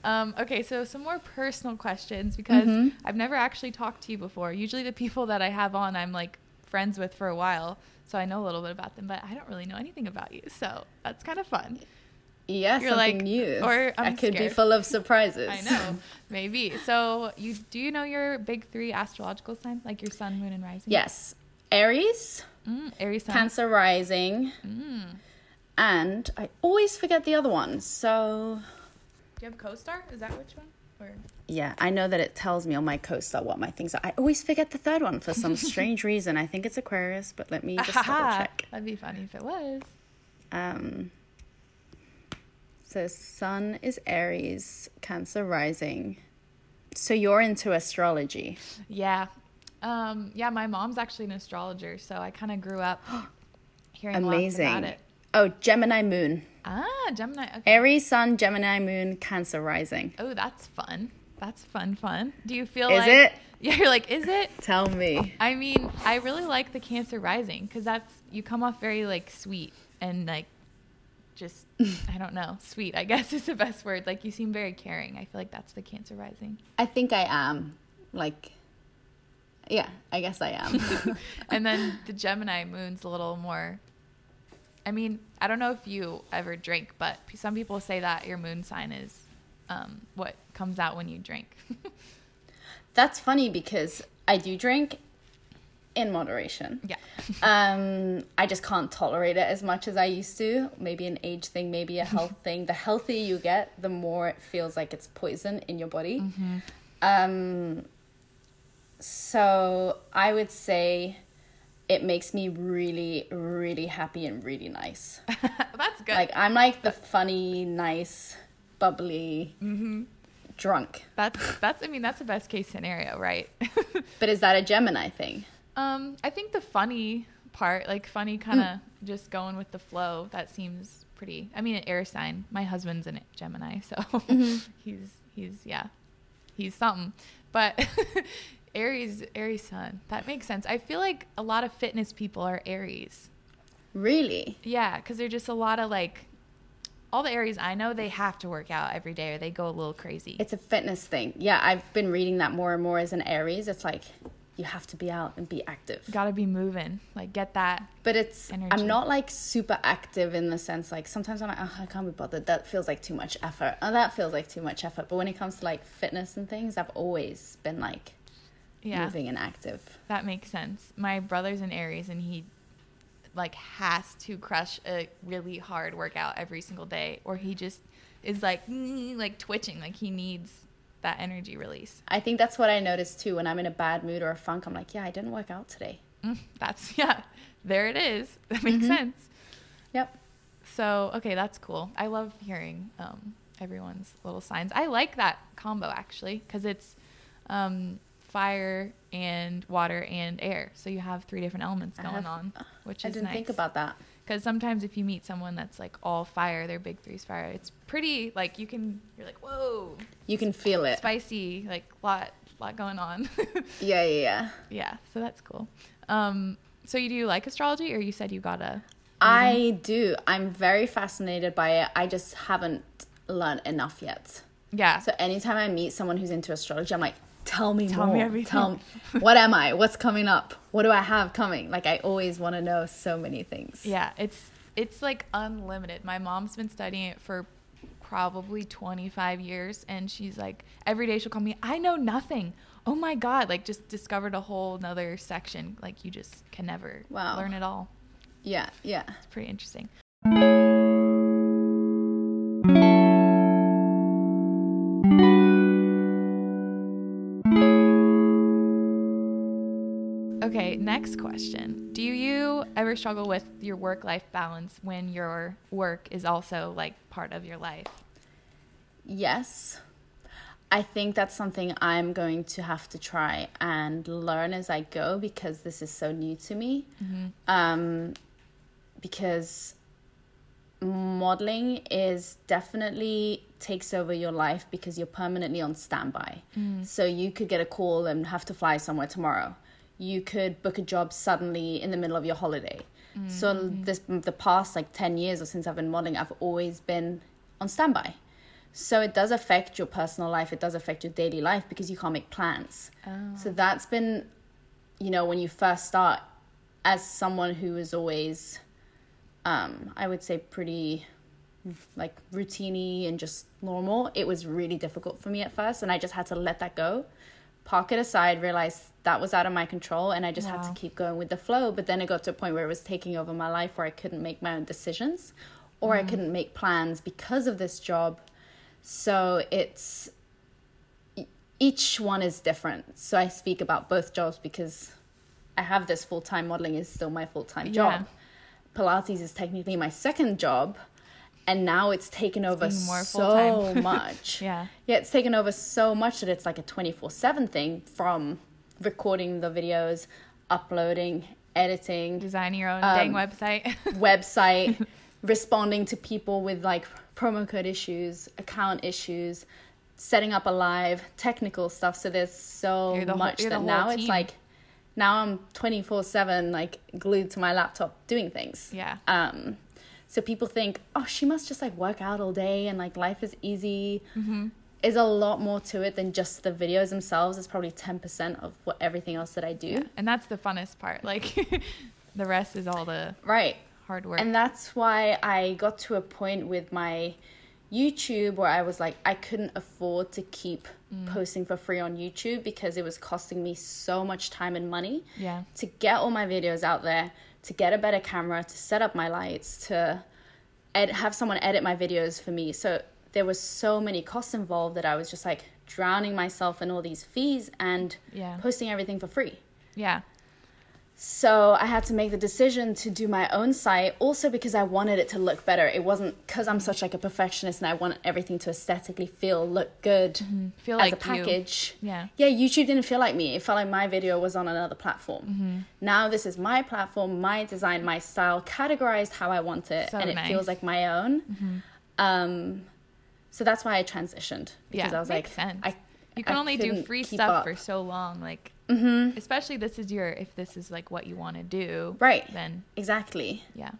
um, okay, so some more personal questions because Mm-hmm. I've never actually talked to you before. Usually, the people that I have on, I'm like friends with for a while, so I know a little bit about them, but I don't really know anything about you. So that's kind of fun. Yeah, You're something like, new. or I could be full of surprises. I know, maybe. So you do you know your big three astrological signs, like your sun, moon, and rising? Yes, Aries, Mm, Aries sun. Cancer rising, Mm. and I always forget the other one. So Do you have co-star? Is that which one? Or yeah, I know that it tells me on my Co-Star what my things are. I always forget the third one for some strange reason. I think it's Aquarius, but let me just double check. That'd be funny if it was. Um, so Sun is Aries, Cancer rising. So you're into astrology. Yeah. Um, yeah, my mom's actually an astrologer, so I kind of grew up hearing lots about it. Oh, Gemini moon. Ah, Gemini. Okay. Aries, Sun, Gemini moon, Cancer rising. Oh, that's fun. That's fun, fun. Do you feel Is like it? Yeah, you're like, is it? Tell me. I mean, I really like the Cancer rising because that's you come off very like sweet and like just I don't know, sweet. I guess is the best word. Like you seem very caring. I feel like that's the Cancer rising. I think I am. Like, yeah, I guess I am. and then the Gemini moon's a little more. I mean, I don't know if you ever drink, but some people say that your moon sign is um, what comes out when you drink. That's funny because I do drink in moderation. yeah. Um, I just can't tolerate it as much as I used to. Maybe an age thing, maybe a health thing. The healthier you get, the more it feels like it's poison in your body. Um, so I would say it makes me really, really happy and really nice. That's good. Like I'm like the funny, nice, bubbly, mm-hmm. drunk. that's that's. I mean, that's the best case scenario, right? But is that a Gemini thing? um, I think the funny part, like funny, kind of hmm. just going with the flow. That seems pretty. I mean, an air sign. My husband's a Gemini, so mm-hmm. he's he's yeah, he's something. But Aries, Aries sun. That makes sense. I feel like a lot of fitness people are Aries. Really? Yeah, because they're just a lot of like, all the Aries I know, they have to work out every day or they go a little crazy. It's a fitness thing. Yeah, I've been reading that more and more as an Aries. It's like you have to be out and be active. Got to be moving. Like, get that. But it's Energy. I'm not like super active in the sense like sometimes I'm like oh, I can't be bothered. That feels like too much effort. Oh, that feels like too much effort. But when it comes to like fitness and things, I've always been like Yeah, moving and active. that makes sense. My brother's an Aries and he like has to crush a really hard workout every single day or he just is like like twitching like he needs that energy release I think that's what I notice too when I'm in a bad mood or a funk. I'm like, yeah, I didn't work out today. Mm, that's yeah there it is that makes Mm-hmm. sense Yep. So okay, that's cool. I love hearing um, everyone's little signs. I like that combo actually because it's um, fire and water and air. So you have three different elements going have- on, which is I is didn't nice. think about that. because sometimes if you meet someone that's like all fire, their big three's fire. It's pretty like you can you're like whoa You can feel it. spicy like lot lot going on. Yeah, yeah, yeah. yeah, so that's cool. Um, so you do you like astrology, or you said you got a I do. I'm very fascinated by it. I just haven't learned enough yet. yeah. So anytime I meet someone who's into astrology, I'm like, tell me more. Tell more. me everything. Tell me, what am I? What's coming up? What do I have coming? Like I always want to know so many things. Yeah, it's it's like unlimited. My mom's been studying it for probably 25 years and she's like every day she'll call me, "I know nothing." Oh my god, like just discovered a whole nother section. Like you just can never Wow. learn it all. Yeah, yeah. It's pretty interesting. Okay, next question. Do you ever struggle with your work life balance when your work is also like part of your life? Yes. I think that's something I'm going to have to try and learn as I go because this is so new to me. Um, because modeling is definitely takes over your life because you're permanently on standby. So you could get a call and have to fly somewhere tomorrow. You could book a job suddenly in the middle of your holiday. So this the past like 10 years or since I've been modeling, I've always been on standby. So it does affect your personal life, it does affect your daily life because you can't make plans. So that's been you know, when you first start as someone who is always um, I would say pretty like routiny and just normal. It was really difficult for me at first, and I just had to let that go, park it aside, realize that was out of my control, and I just had to keep going with the flow. But then it got to a point where it was taking over my life, where I couldn't make my own decisions, or I couldn't make plans because of this job. So it's each one is different. So I speak about both jobs because I have this full time modeling is still my full time job. Pilates is technically my second job, and now it's taken over more so much. Yeah. yeah, it's taken over so much that it's like a twenty four seven thing from recording the videos, uploading, editing, Designing your own Um, dang website. website, responding to people with like promo code issues, account issues, setting up a live, technical stuff. So there's so the much you're that whole now it's like now I'm 24/7 like glued to my laptop doing things. yeah. Um so people think, "Oh, she must just like work out all day and like life is easy." Mm-hmm. Is a lot more to it than just the videos themselves. It's probably 10% of what everything else that I do. And that's the funnest part. Like the rest is all the Right. hard work. And that's why I got to a point with my YouTube where I was like, I couldn't afford to keep mm. posting for free on YouTube because it was costing me so much time and money yeah. to get all my videos out there, to get a better camera, to set up my lights, to ed- have someone edit my videos for me. So there was so many costs involved that I was just like drowning myself in all these fees and Yeah. posting everything for free. Yeah. So I had to make the decision to do my own site also because I wanted it to look better. It wasn't because I'm such like a perfectionist and I want everything to aesthetically feel look good Feel as like a package. You. Yeah. Yeah, YouTube didn't feel like me. It felt like my video was on another platform. Mm-hmm. Now this is my platform, my design, my style, categorized how I want it, So and it nice. Mm-hmm. feels like my own. Um, so that's why I transitioned because yeah. I was like, sense. I you can I only do free stuff up. for so long. Like, Mhm. especially this is your, if this is like what you want to do. Right. Then, exactly. yeah.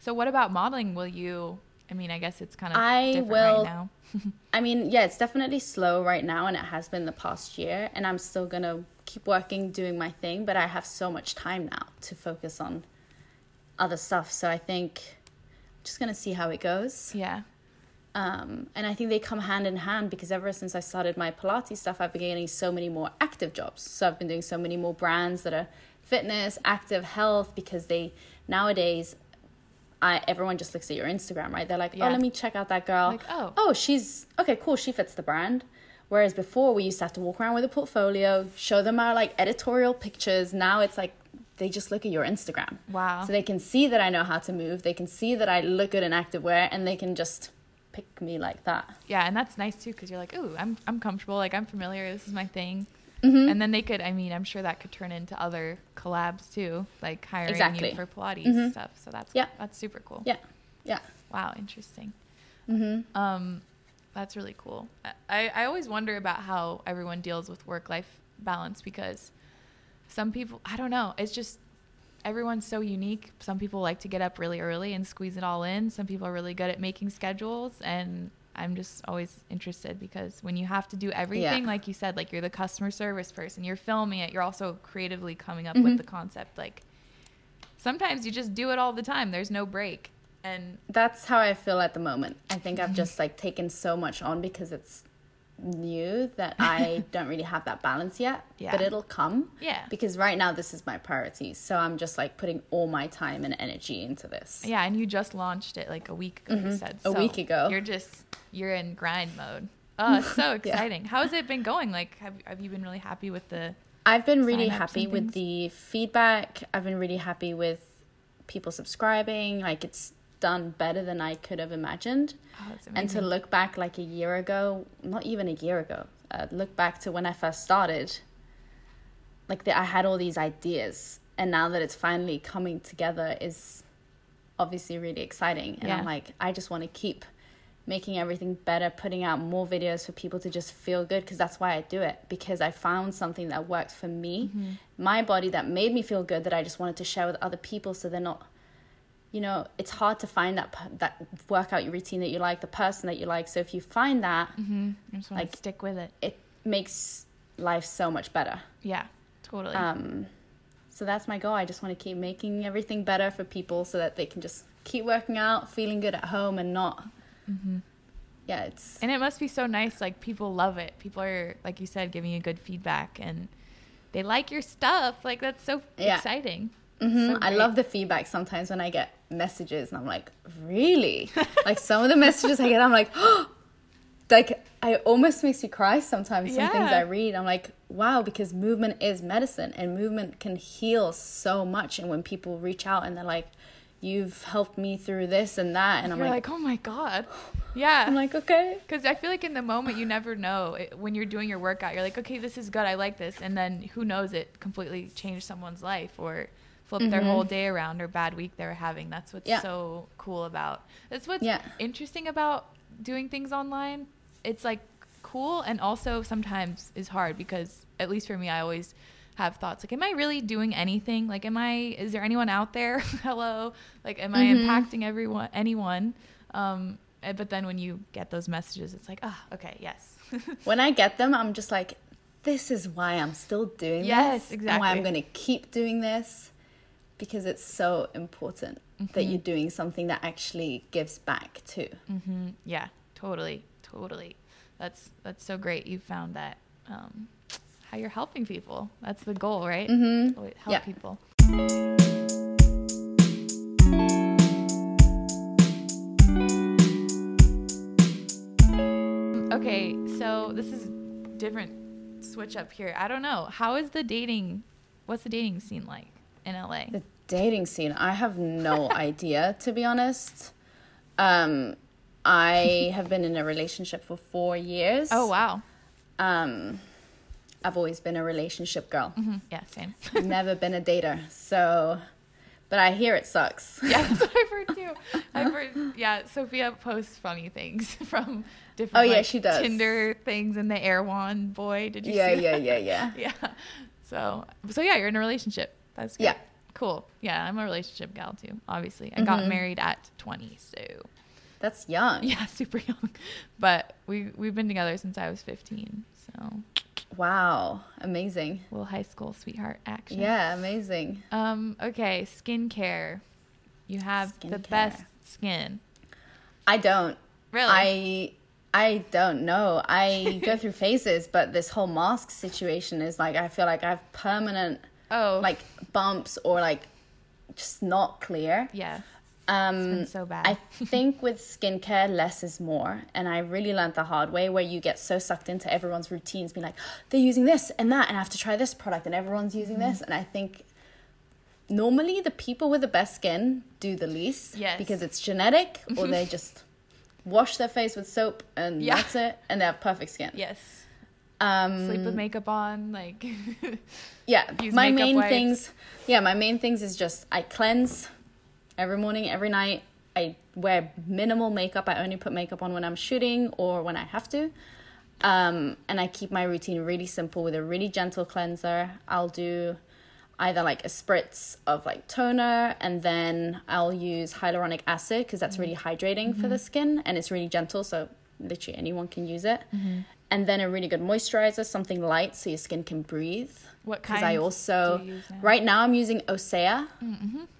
So what about modeling? Will you, I mean, I guess it's kind of I different will- right now. I mean, yeah, it's definitely slow right now, and it has been the past year. And I'm still gonna keep working, doing my thing, but I have so much time now to focus on other stuff. So I think I'm just gonna see how it goes. Yeah. Um, and I think they come hand in hand because ever since I started my Pilates stuff, I've been getting so many more active jobs. So I've been doing so many more brands that are fitness, active health, because they nowadays, I everyone just looks at your Instagram, right? They're like, Yeah. oh, let me check out that girl. Like, oh. oh, she's okay, cool. She fits the brand. Whereas before, we used to have to walk around with a portfolio, show them our like editorial pictures. Now it's like they just look at your Instagram. Wow. So they can see that I know how to move. They can see that I look good in activewear, and they can just pick me like that. Yeah, and that's nice too because you're like, ooh, I'm I'm comfortable, like I'm familiar. This is my thing. Mm-hmm. And then they could, I mean, I'm sure that could turn into other collabs too, like hiring Exactly. you for Pilates Mhm. stuff. So that's Yeah. that's super cool. Yeah, yeah. Wow, interesting. Mm-hmm. Um, that's really cool. I, I always wonder about how everyone deals with work life balance because some people, I don't know, it's just everyone's so unique. Some people like to get up really early and squeeze it all in. Some people are really good at making schedules. And I'm just always interested because when you have to do everything, like you said, like you're the customer service person, you're filming it, you're also creatively coming up Mhm. with the concept. Like sometimes you just do it all the time, there's no break. And That's how I feel at the moment. I think I've just like taken so much on because it's new that I don't really have that balance yet. Yeah. But it'll come. Yeah. Because right now this is my priority. So I'm just like putting all my time and energy into this. Yeah, and you just launched it like a week ago. You said Mm-hmm. A week ago. You're just you're in grind mode. Oh, so exciting! How has it been going? Like, have have you been really happy with the? I've been really happy with the feedback. I've been really happy with people subscribing. Like it's done better than I could have imagined. Oh, And to look back like a year ago, not even a year ago, uh, look back to when I first started, like the, I had all these ideas, and now that it's finally coming together, is obviously really exciting. And Yeah. I'm like, I just want to keep making everything better, putting out more videos for people to just feel good because that's why I do it because I found something that worked for me, my body that made me feel good that I just wanted to share with other people so they're not you know, it's hard to find that that workout routine that you like, the person that you like. So if you find that, just Like- stick with it. it makes life so much better. Yeah, totally. Um, so that's my goal. I just want to keep making everything better for people so that they can just keep working out, feeling good at home, and not. Yeah, it's and it must be so nice. Like people love it. People are, like you said, giving you good feedback and they like your stuff. Like that's so Yeah. exciting. Mhm. So I love the feedback sometimes when I get messages and I'm like, really? like some of the messages I get, I'm like, oh, like I almost makes me cry sometimes. Some things I read, I'm like, wow, because movement is medicine and movement can heal so much. And when people reach out and they're like, you've helped me through this and that, and I'm You're like, like, oh my god, yeah. I'm like, okay. Because I feel like in the moment you never know it, when you're doing your workout. You're like, okay, this is good. I like this, and then who knows? It completely changed someone's life or flipped their whole day around or bad week they were having. That's what's Mm-hmm. Yeah. so cool about. That's what's Yeah. interesting about doing things online. It's like cool and also sometimes is hard because at least for me, I always have thoughts like, am I really doing anything? Like, am I? Is there anyone out there? Hello, like, am I Mm-hmm. impacting everyone? Anyone? Um, eh, but then when you get those messages, it's like, ah, okay, yes. When I get them, I'm just like, this is why I'm still doing Yes, this. And why I'm going to keep doing this because it's so important that Mm-hmm. you're doing something that actually gives back too. hmm Yeah, totally, totally. That's that's so great. You found that um, how you're helping people. That's the goal, right? Mm-hmm. Help Yeah. people. Okay, so this is different switch up here. I don't know. How is the dating? What's the dating scene like in LA? The dating scene, I have no idea to be honest. Um, I have been in a relationship for four years. Oh wow. Um, I've always been a relationship girl. Mhm. Yeah, same. Never been a dater. So, but I hear it sucks. Yeah, that's what I've heard too. I've heard, yeah, Sophia posts funny things from different Oh, yeah, like, she does. Tinder things and the Erewhon boy. Did you Yeah, see yeah, that? yeah, yeah. yeah. So, so yeah, you're in a relationship. That's good. Yeah. Cool. Yeah, I'm a relationship gal too, obviously. I Mm-hmm. got married at 20, so That's young. yeah, super young. But we we've been together since I was 15. So, Wow, amazing. little high school sweetheart action. Yeah, amazing. Um okay, skincare. You have the best skin. I don't. Really? I I don't know. I go through phases, but this whole mask situation is like I feel like I have permanent oh, like bumps or like just not clear. yeah. Um been so bad. I think with skincare less is more and I really learned the hard way where you get so sucked into everyone's routines being like they're using this and that and I have to try this product and everyone's using Mm-hmm. this and I think normally the people with the best skin do the least Yes. because it's genetic or they just wash their face with soap and Yeah. that's it and they have perfect skin. Yes. Um Sleep with makeup on, like yeah, use my main wipes. things. Yeah, my main things is just I cleanse every morning, every night. I wear minimal makeup. I only put makeup on when I'm shooting or when I have to. Um, and I keep my routine really simple with a really gentle cleanser. I'll do either like a spritz of like toner and then I'll use hyaluronic acid because that's really hydrating for the skin and it's really gentle so literally anyone can use it. And then a really good moisturizer, something light so your skin can breathe. What kind? Because I also do you use now? right now I'm using Osea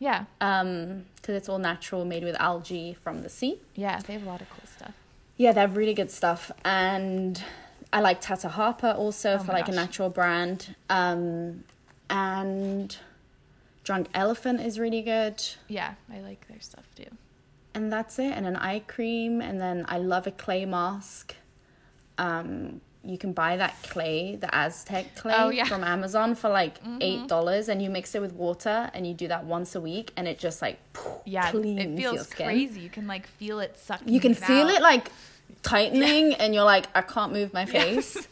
yeah, um because it's all natural, made with algae from the sea. yeah. They have a lot of cool stuff. Yeah, they have really good stuff, and I like Tata Harper also Oh for like a natural brand. Um, and Drunk Elephant is really good, Yeah, I like their stuff too. and that's it. And an eye cream, and then I love a clay mask. Um, you can buy that clay, the Aztec clay Oh, yeah. from Amazon for like eight dollars, and you mix it with water, and you do that once a week, and it just like Yeah, cleans it feels crazy. You can like feel it sucking. you can feel out. it like tightening and you're like i can't move my face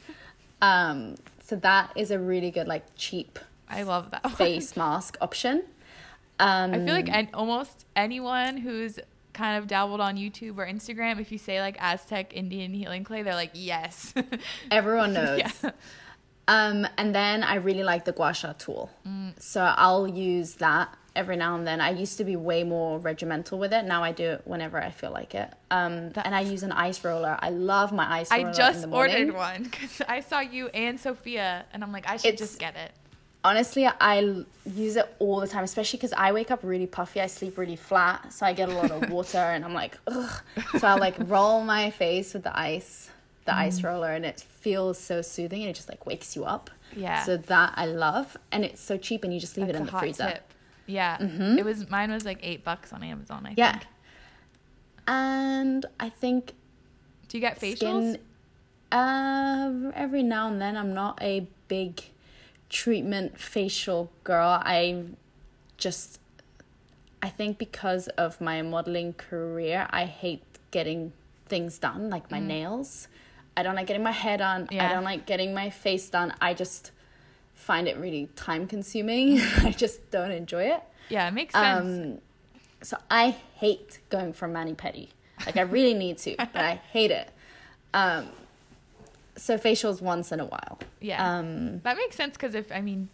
Um, so that is a really good like cheap I love that. face mask option. Um, I feel like an, almost anyone who's kind of dabbled on YouTube or Instagram, if you say like Aztec Indian healing clay, they're like, yes. everyone knows. yeah. Um, and then I really like the gua sha tool. So I'll use that every now and then. I used to be way more regimental with it. Now I do it whenever I feel like it. Um, and I use an ice roller. I love my ice roller. I just ordered one because I saw you and Sophia, and I'm like, I should It's- just get it. Honestly, I use it all the time, especially because I wake up really puffy. I sleep really flat, so I get a lot of water, and I'm like, ugh. So I like roll my face with the ice, the ice Mm. roller, and it feels so soothing, and it just like wakes you up. Yeah. So that I love, and it's so cheap, and you just leave That's it in a the hot freezer. tip. Yeah, it was mine was like eight bucks on Amazon. I think. Yeah. think. And I think Do you get facials? skin. Uh, every now and then, I'm not a big treatment facial girl. I just, I think because of my modeling career, I hate getting things done, like my nails. I don't like getting my hair done. I don't like getting my face done. I just find it really time consuming. I just don't enjoy it. Yeah, it makes sense. Um, so I hate going for mani pedi. Like I really need to, but I hate it. Um, so facials once in a while. yeah, Um, that makes sense because if I mean,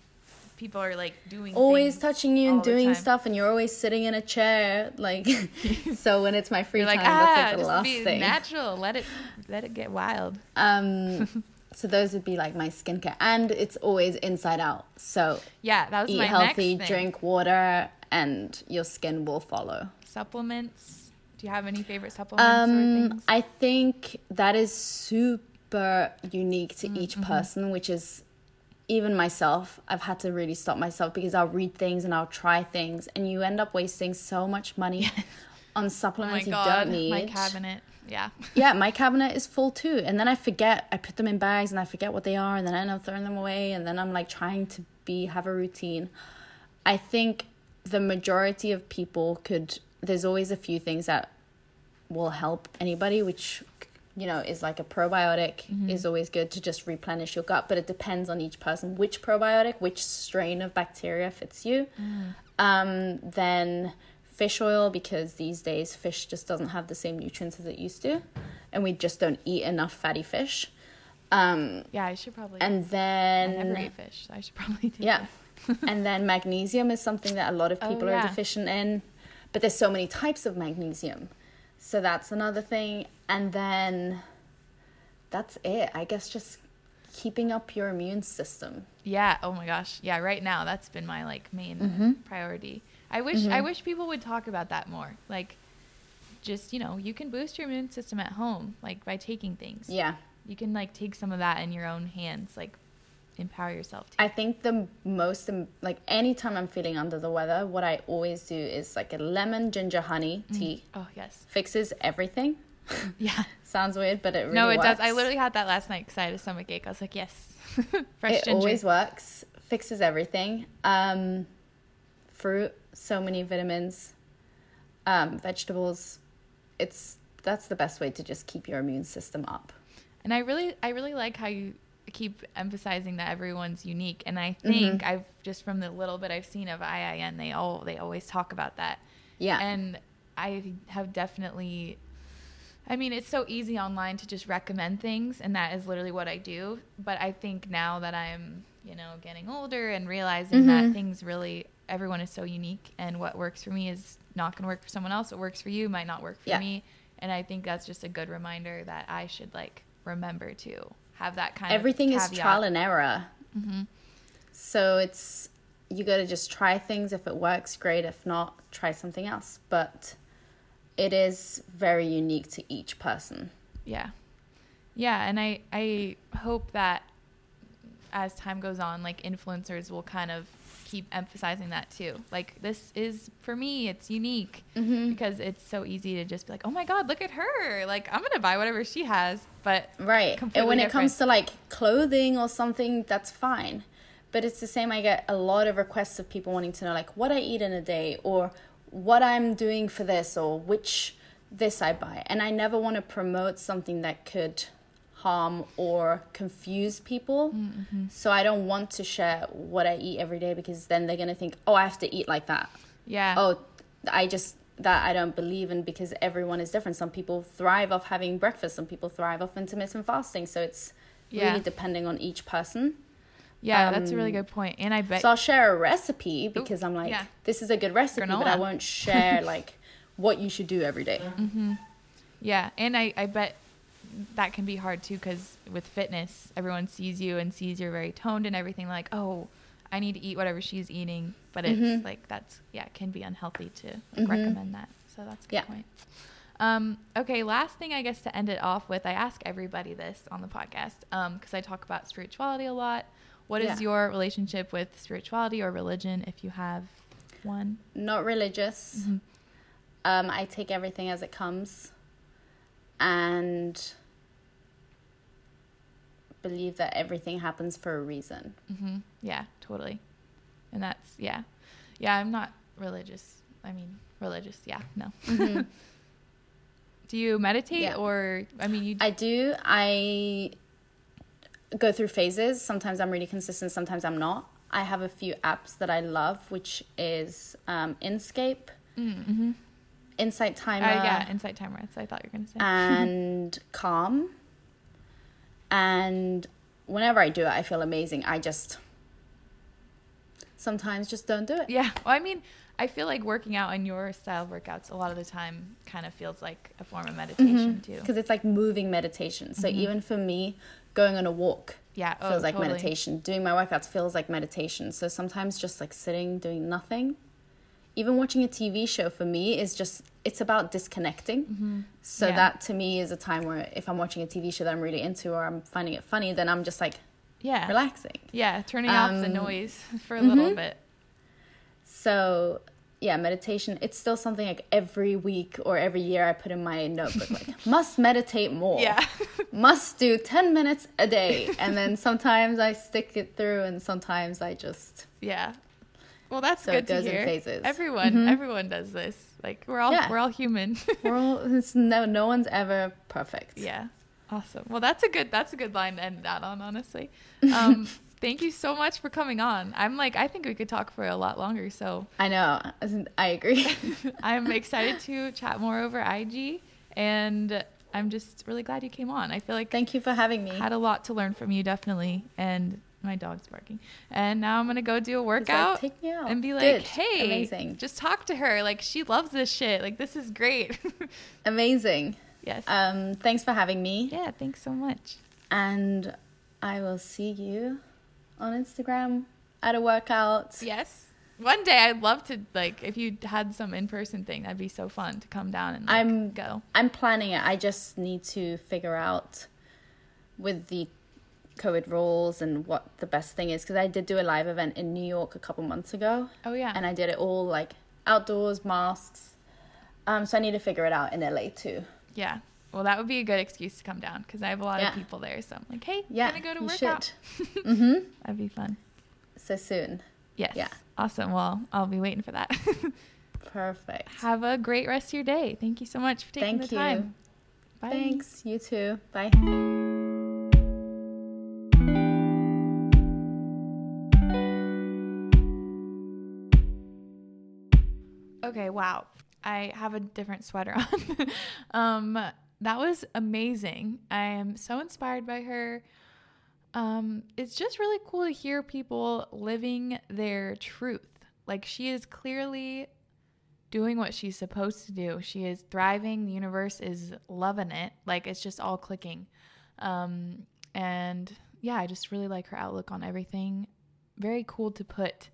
people are like doing always touching you and doing stuff, and you're always sitting in a chair. Like, so when it's my free time, like, that's ah, like the last be thing. natural. Let it, let it get wild. Um, so those would be like my skincare, and it's always inside out. So Yeah, that was eat my healthy, next thing. drink water, and your skin will follow. supplements. Do you have any favorite supplements Um? I think that is super unique to each Mm-hmm. person, which is even myself. I've had to really stop myself because I'll read things and I'll try things, and you end up wasting so much money on Oh my supplements you god, don't need. my cabinet. Yeah. yeah, my cabinet is full too, and then I forget. I put them in bags and I forget what they are, and then I end up throwing them away, and then I'm like trying to be have a routine. I think the majority of people could. There's always a few things that will help anybody, which you know is like a probiotic is always good to just replenish your gut, but it depends on each person which probiotic, which strain of bacteria fits you. Um, then fish oil because these days fish just doesn't have the same nutrients as it used to, and we just don't eat enough fatty fish. Um, Yeah, I should probably. and I then never eat fish, so I should probably do yeah. and then magnesium is something that a lot of Oh, people yeah. are deficient in. But there's so many types of magnesium. So that's another thing. And then that's it. I guess just keeping up your immune system. Yeah. Oh my gosh. Yeah. Right now, that's been my like main Mm-hmm. priority. I wish I wish people would talk about that more. Like, just you know, you can boost your immune system at home, like by taking things. Yeah. You can like take some of that in your own hands, like empower yourself. To. I think the most, like anytime I'm feeling under the weather, what I always do is like a lemon ginger honey tea. oh yes. Fixes everything. Yeah. Sounds weird, but it really no, it does. I literally had that last night because I had a stomach ache. I was like, yes, fresh it ginger. always works fixes everything um fruit so many vitamins um vegetables it's that's the best way to just keep your immune system up And I really, I really like how you keep emphasizing that everyone's unique. And I Mm-hmm. think I've just from the little bit I've seen of IIN, they all they always talk about that. yeah And I have definitely. I mean, it's so easy online to just recommend things, and that is literally what I do. But I think now that I'm, you know, getting older and realizing Mm-hmm. that things really, everyone is so unique, and what works for me is not going to work for someone else. What works for you might not work for Yeah. me. And I think that's just a good reminder that I should like remember to have that kind everything of is. Mm-hmm. trial and error so it's you got to just try things if it works great if not try something else but it is very unique to each person Yeah. Yeah, and I I hope that as time goes on, like influencers will kind of keep emphasizing that too. Like this is for me, it's unique mm-hmm. because it's so easy to just be like, "Oh my god, look at her. Like I'm going to buy whatever she has." But Right. And when it comes to like clothing or something, that's fine. But it's the same. I get a lot of requests of people wanting to know like what I eat in a day or what I'm doing for this or which this I buy. And I never want to promote something that could harm or confuse people. Mm-hmm. So I don't want to share what I eat every day because then they're going to think, "Oh, I have to eat like that." Yeah. Oh, I just that I don't believe in because everyone is different. Some people thrive off having breakfast, some people thrive off intermittent fasting. So it's Yeah. really depending on each person. yeah, that's a really um, good point. And I bet So I'll share a recipe because I'm like, yeah. this is a good recipe, but I won't share like what you should do every day. Yeah, and I, I bet that can be hard too because with fitness, everyone sees you and sees you're very toned and everything. Like, oh, I need to eat whatever she's eating, but it's Mm-hmm. like that's yeah, it can be unhealthy to like, recommend that. So that's a good Yeah. point. Um, okay, last thing I guess to end it off with, I ask everybody this on the podcast because I talk about spirituality a lot. What is Yeah. your relationship with spirituality or religion, if you have one? Not religious. Um, I take everything as it comes and believe that everything happens for a reason. hmm Yeah, totally. And that's yeah, yeah. I'm not religious. I mean, religious. Yeah, no. Do you meditate Yeah. or I mean you? I do. I go through phases. Sometimes I'm really consistent, sometimes I'm not. I have a few apps that I love, which is um, Inscape, mm-hmm. Insight uh, Timer, yeah, insight timer. So I thought you were gonna say. and Calm. And whenever I do it, I feel amazing. I just sometimes just don't do it. yeah. Well, I mean, I feel like working out in your style of workouts a lot of the time kind of feels like a form of mm-hmm. meditation too. Because it's like moving meditation. So mm-hmm. even for me, going on a walk Yeah, oh, feels like totally. meditation. Doing my workouts feels like meditation. So sometimes just like sitting, doing nothing. Even watching a TV show for me is just, it's about disconnecting. So Yeah. that to me is a time where if I'm watching a TV show that I'm really into or I'm finding it funny, then I'm just like Yeah. relaxing. Yeah, turning off the Um, noise for a little bit. So yeah, meditation, it's still something like every week or every year I put in my notebook, like must meditate more. Yeah. must do 10 minutes a day. And then sometimes I stick it through and sometimes I just, Yeah. Well, that's So good it goes to in hear. phases. Mm-hmm. Everyone, everyone does this. Like we're all Yeah. we're all human. we're all, it's no, no one's ever perfect. yeah. Awesome. Well, that's a good that's a good line to end that on, honestly. Um, thank you so much for coming on. I'm like I think we could talk for a lot longer, so I know. I agree. I'm excited to chat more over IG and I'm just really glad you came on. I feel like Thank you for having me. had a lot to learn from you definitely and my dog's barking. And now I'm going to go do a workout. "Take me out." And be like, Good. hey, Amazing. just talk to her. Like, she loves this shit. Like, this is great. Amazing. yes. Um, thanks for having me. yeah, thanks so much. And I will see you on Instagram at a workout. Yes. One day I'd love to, like, if you had some in person thing, that'd be so fun to come down and like, I'm go. I'm planning it. I just need to figure out with the COVID rules and what the best thing is because I did do a live event in New York a couple months ago. Oh, yeah. And I did it all like outdoors, masks. Um, so I need to figure it out in LA too. yeah. Well, that would be a good excuse to come down because I have a lot Yeah. of people there. So I'm like, hey, Yeah, gonna go to work out. mm-hmm. That'd be fun. So soon. Yes. Yeah. Awesome. Well, I'll be waiting for that. Perfect. Have a great rest of your day. Thank you so much for taking Thank the you. time. Bye. Thanks. You too. Bye. Okay, wow. I have a different sweater on. um, that was amazing. I am so inspired by her. Um, it's just really cool to hear people living their truth. Like she is clearly doing what she's supposed to do. She is thriving. The universe is loving it. Like it's just all clicking. Um, and yeah, I just really like her outlook on everything. Very cool to put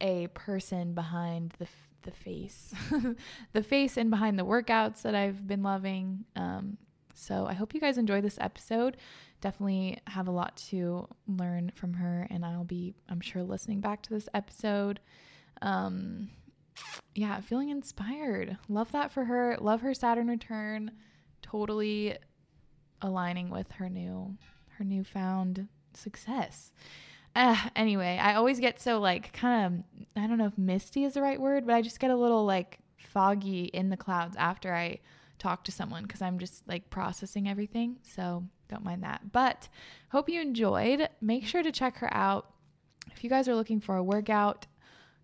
a person behind the the face, the face and behind the workouts that I've been loving. Um, so I hope you guys enjoy this episode. Definitely have a lot to learn from her, and I'll be, I'm sure, listening back to this episode. Um, yeah, feeling inspired. Love that for her. Love her Saturn return. Totally aligning with her new, her newfound success. Uh, anyway, I always get so like kind of I don't know if misty is the right word, but I just get a little like foggy in the clouds after I talk to someone because I'm just like processing everything. So don't mind that. But hope you enjoyed. Make sure to check her out. If you guys are looking for a workout,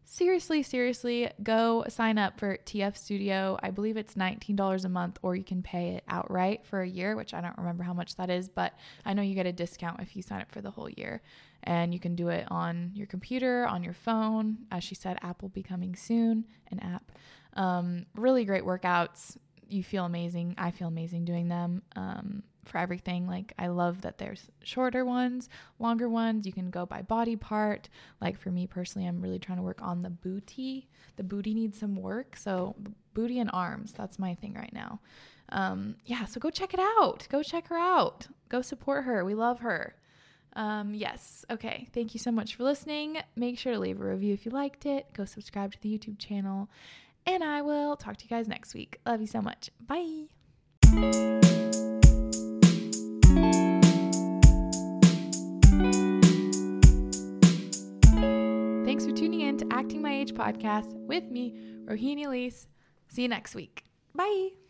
seriously, seriously, go sign up for TF Studio. I believe it's $19 a month, or you can pay it outright for a year, which I don't remember how much that is, but I know you get a discount if you sign up for the whole year. And you can do it on your computer, on your phone. As she said, Apple becoming soon, an app. Um, really great workouts. You feel amazing. I feel amazing doing them. Um, for everything. Like I love that there's shorter ones, longer ones. You can go by body part. Like for me personally, I'm really trying to work on the booty. The booty needs some work. So booty and arms, that's my thing right now. Um, yeah, so go check it out. Go check her out. Go support her. We love her. Um, yes. Okay. Thank you so much for listening. Make sure to leave a review if you liked it. Go subscribe to the YouTube channel. And I will talk to you guys next week. Love you so much. Bye. Thanks for tuning in to Acting My Age podcast with me, Rohini Elise. See you next week. Bye.